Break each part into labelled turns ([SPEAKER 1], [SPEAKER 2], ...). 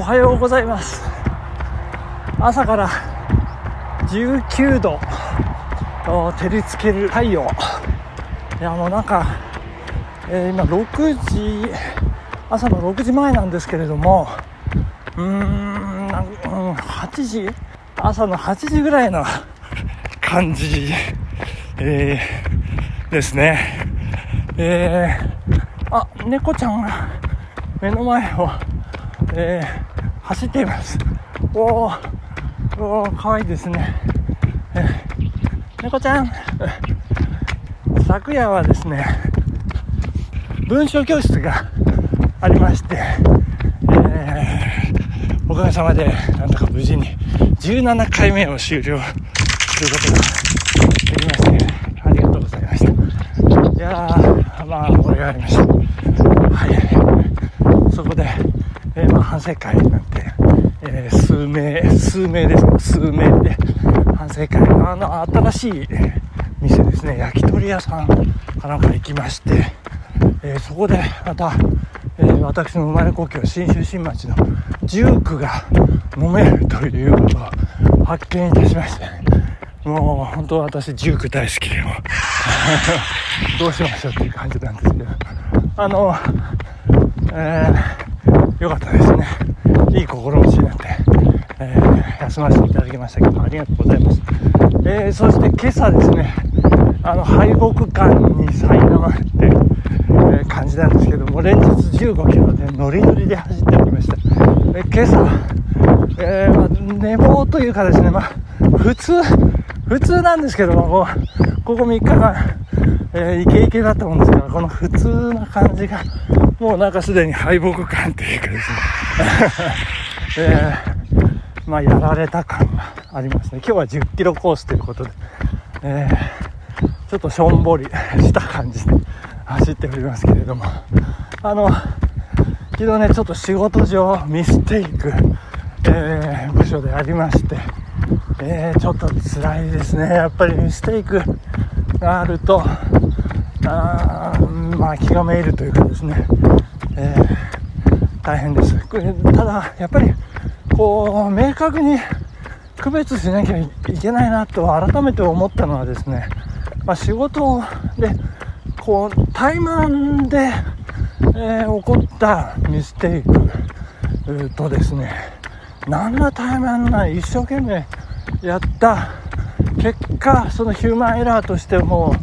[SPEAKER 1] おはようございます。朝から19度。照りつける太陽。いやもうなんか、えー、今6時朝の6時前なんですけれどもうーんなんうん8時朝の8時ぐらいの感じ、えー、ですね。えー、あ猫ちゃんが目の前を、えー、走っています。おーおーかわいいですね、猫ちゃん。昨夜はですね文章教室がありまして、えー、おかげさまでなんとか無事に17回目を終了することができましてありがとうございました。いやーまあこれがありましたはい。そこで、えー、まあ、反省会なんて、えー、数名数名です。数名で反省会あの新しい店ですね。焼き鳥屋さんかなんか行きまして、えー、そこでまた、えー、私の生まれ故郷信州新町のジュークが飲めるということを発見いたしまして、もう本当私ジューク大好きでも どうしましょうっていう感じなんですけど。あのえー、よかったですねいい心持ちになって、えー、休ませていただきましたけどありがとうございます、えー、そして今朝ですねあの敗北感に苛まれて、えー、感じなんですけども連日15キロでノリノリで走っておりました、え今朝、えーまあ、寝坊というかですねまあ普通普通なんですけどもここ3日間、えー、イケイケだったもんですからこの普通な感じがもうなんかすでに敗北感というかで。すね、えー、まあやられた感がありますね。今日は10キロコースということで、えー、ちょっとしょんぼりした感じで 走っておりますけれども。あの昨日ねちょっと仕事上ミステイク、えー、部署でありましてえー、ちょっと辛いですね。やっぱりミステイクがあるとあまあ気がめいるというかですね、えー、大変です。これただやっぱりこう明確に区別しなきゃいけないなと改めて思ったのはですね、まあ、仕事でこう怠慢で、えー、起こったミステイクとですね何ら怠慢ない一生懸命やった結果そのヒューマンエラーとしても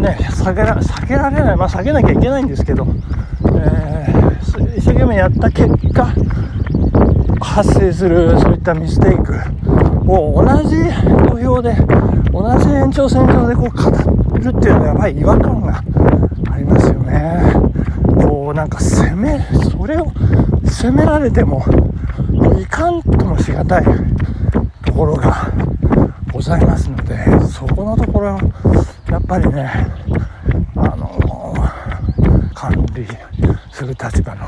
[SPEAKER 1] ね避けら避けられない。まあ避けなきゃいけないんですけど、えー、一生懸命やった結果発生するそういったミステイクを同じ土俵で同じ延長線上でこう語るっていうのはやっぱり違和感がありますよねこうなんか責めそれを責められてもいかんともしがたい。ところがございますのでそこのところやっぱりねあの管理する立場の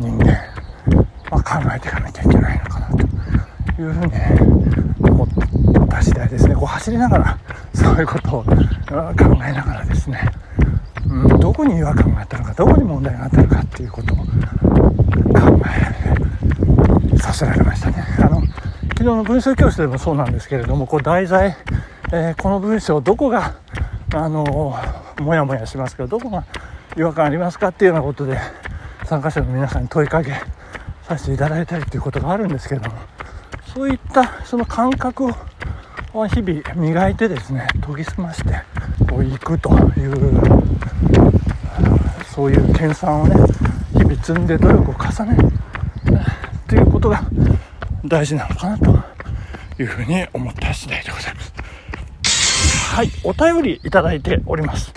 [SPEAKER 1] 人間。考えていかなきゃいけないのかなというふうに思った次第ですねこう走りながらそういうことを考えながらですね、うん、どこに違和感があったのかどこに問題があったのかっていうことを考えさせられましたね。あの昨日の文章教室でもそうなんですけれどもこう題材、えー、この文章どこがあのもやもやしますけどどこが違和感ありますかっていうようなことで参加者の皆さんに問いかけさせていただいたりということがあるんですけどもそういったその感覚を日々磨いてですね研ぎ澄ましてこういくというそういう研鑽をね日々積んで努力を重ねるということが大事なのかなというふうに思った次第でございます。はい、お便りいただいております。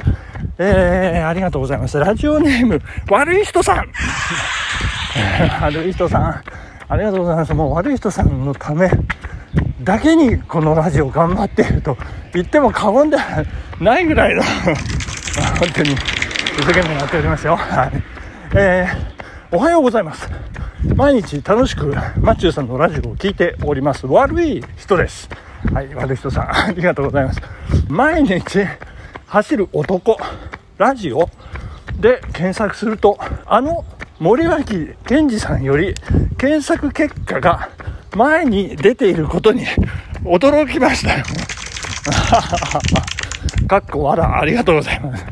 [SPEAKER 1] えー、ありがとうございます。ラジオネーム、悪い人さん。悪い人さん、ありがとうございます。もう悪い人さんのためだけにこのラジオ頑張っていると言っても過言ではないぐらいの本当に一生懸命やっておりますよ。はい。えー、おはようございます。毎日楽しくマッチューさんのラジオを聞いております悪い人です。はい、悪い人さん、ありがとうございます。毎日走る男、ラジオで検索すると、あの森脇健児さんより検索結果が前に出ていることに驚きましたよ。かっこわら、ありがとうございます。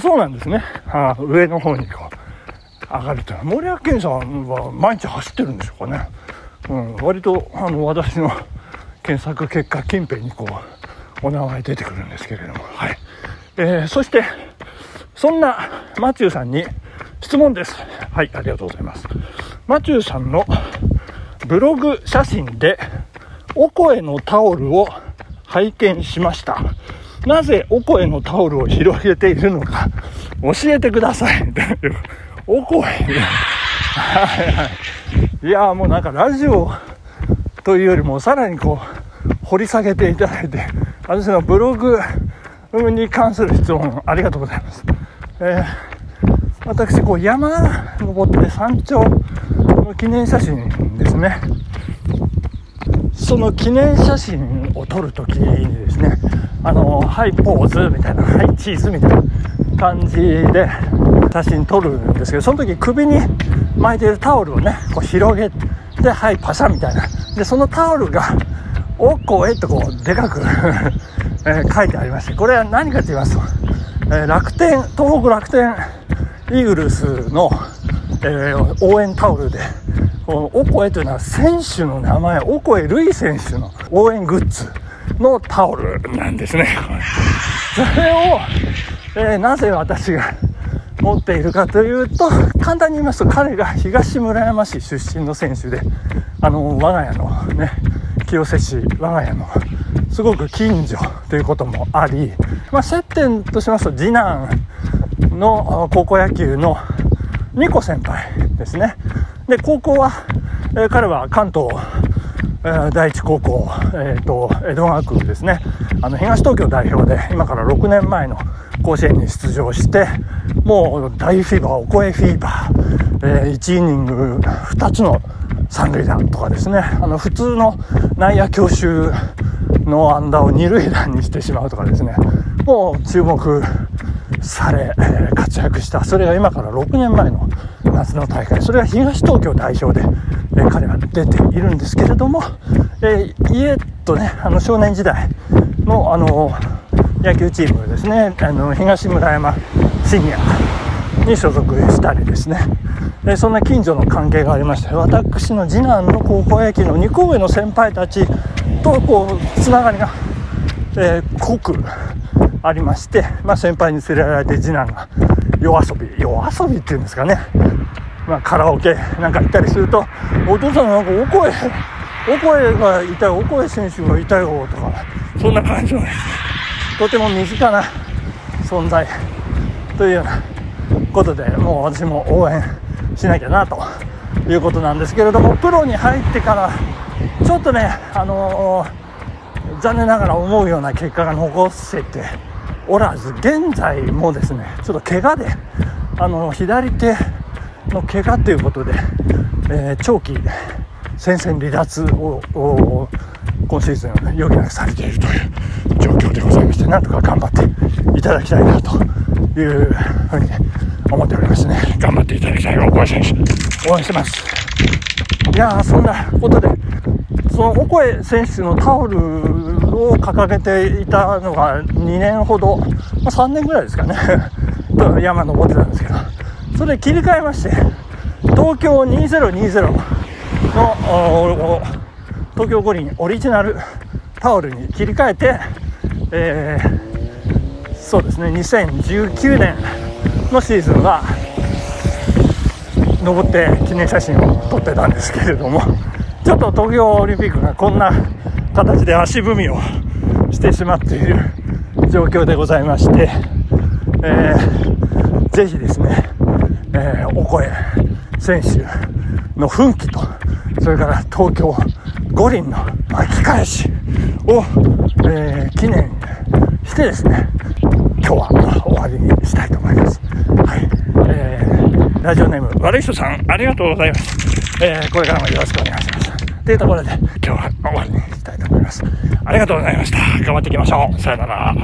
[SPEAKER 1] そうなんですね。あ上の方にこう、上がると。森脇健さんは毎日走ってるんでしょうかね。うん、割と、あの、私の検索結果近辺にこう、お名前出てくるんですけれども。はい。えー、そして、そんなマチューさんに質問です。はい、ありがとうございます。マチューさんのブログ写真で、お声のタオルを拝見しました。なぜお声のタオルを広げているのか教えてください。お声 はいはい。いやもうなんかラジオというよりもさらにこう掘り下げていただいて、私のブログに関する質問ありがとうございます。えー、私、こう山登って山頂の記念写真ですね。その記念写真を撮るときにですね、あの、ハイポーズみたいな、ハイチーズみたいな感じで写真撮るんですけど、その時首に巻いているタオルをね、こう広げて、はい、パシャみたいな。で、そのタオルが、おっこえっとこう、でかく えー、書いてありまして、これは何かと言いますと、えー、楽天、東北楽天ーグルスの、えー、応援タオルで、このオコエというのは選手の名前、オコエルイ選手の応援グッズのタオルなんですね。それを、えー、なぜ私が持っているかというと、簡単に言いますと彼が東村山市出身の選手で、あの、我が家のね、清瀬市、我が家のすごく近所ということもあり、まあ、接点としますと次男の高校野球のニコ先輩ですね。で、高校は、えー、彼は関東、えー、第一高校、えっ、ー、と、江戸川区ですね。あの、東東京代表で、今から6年前の甲子園に出場して、もう大フィーバー、お声フィーバー、えー、1イニング2つの三塁打とかですね、あの、普通の内野強襲のアンダーを二塁打にしてしまうとかですね、もう注目され、えー、活躍した。それが今から6年前の夏の大会。それは東東京代表で、えー、彼は出ているんですけれども、えー、家とね、あの少年時代の、あの野球チームですね、あの東村山シニアに所属したりですね、えそんな近所の関係がありまして、私の次男の高校野球の2校上の先輩たちとこうつながりが、えー、濃くありまして、まあ、先輩に連れられて次男が夜遊び夜遊びっていうんですかね、まあ、カラオケなんか行ったりするとお父さんなんかお声お声が痛いお声選手が痛いよとかそんな感じのとても身近な存在というようなことでもう私も応援しなきゃなということなんですけれどもプロに入ってからちょっとね、あのー、残念ながら思うような結果が残せておらず、現在もですね、ちょっと怪我で、あのー、左手の怪我ということで、えー、長期戦線離脱を今シーズン余儀なくされているという状況でございまして、なんとか頑張っていただきたいなというふうに思っておりますね。頑張っていただきたい、大越選手、応援してます。いやー、そんなことで、そのオコエ選手のタオルを掲げていたのが2年ほど、まあ、3年ぐらいですかね。山登ってたんですけど。それ切り替えまして東京2020の東京五輪オリジナルタオルに切り替えて、えー、そうですね2019年のシーズンは登って記念写真を撮ってたんですけれども。ちょっと東京オリンピックがこんな形で足踏みをしてしまっている状況でございまして、えー、ぜひですね、えー、お声選手の奮起と、それから東京五輪の巻き返しを、えー、記念してですね、今日は終わりにしたいと思います。はい。えー、ラジオネーム、悪い人さん、ありがとうございます。えー、これからもよろしくお願いします。というところで、今日は終わりにしたいと思います。ありがとうございました。頑張っていきましょう。さよなら。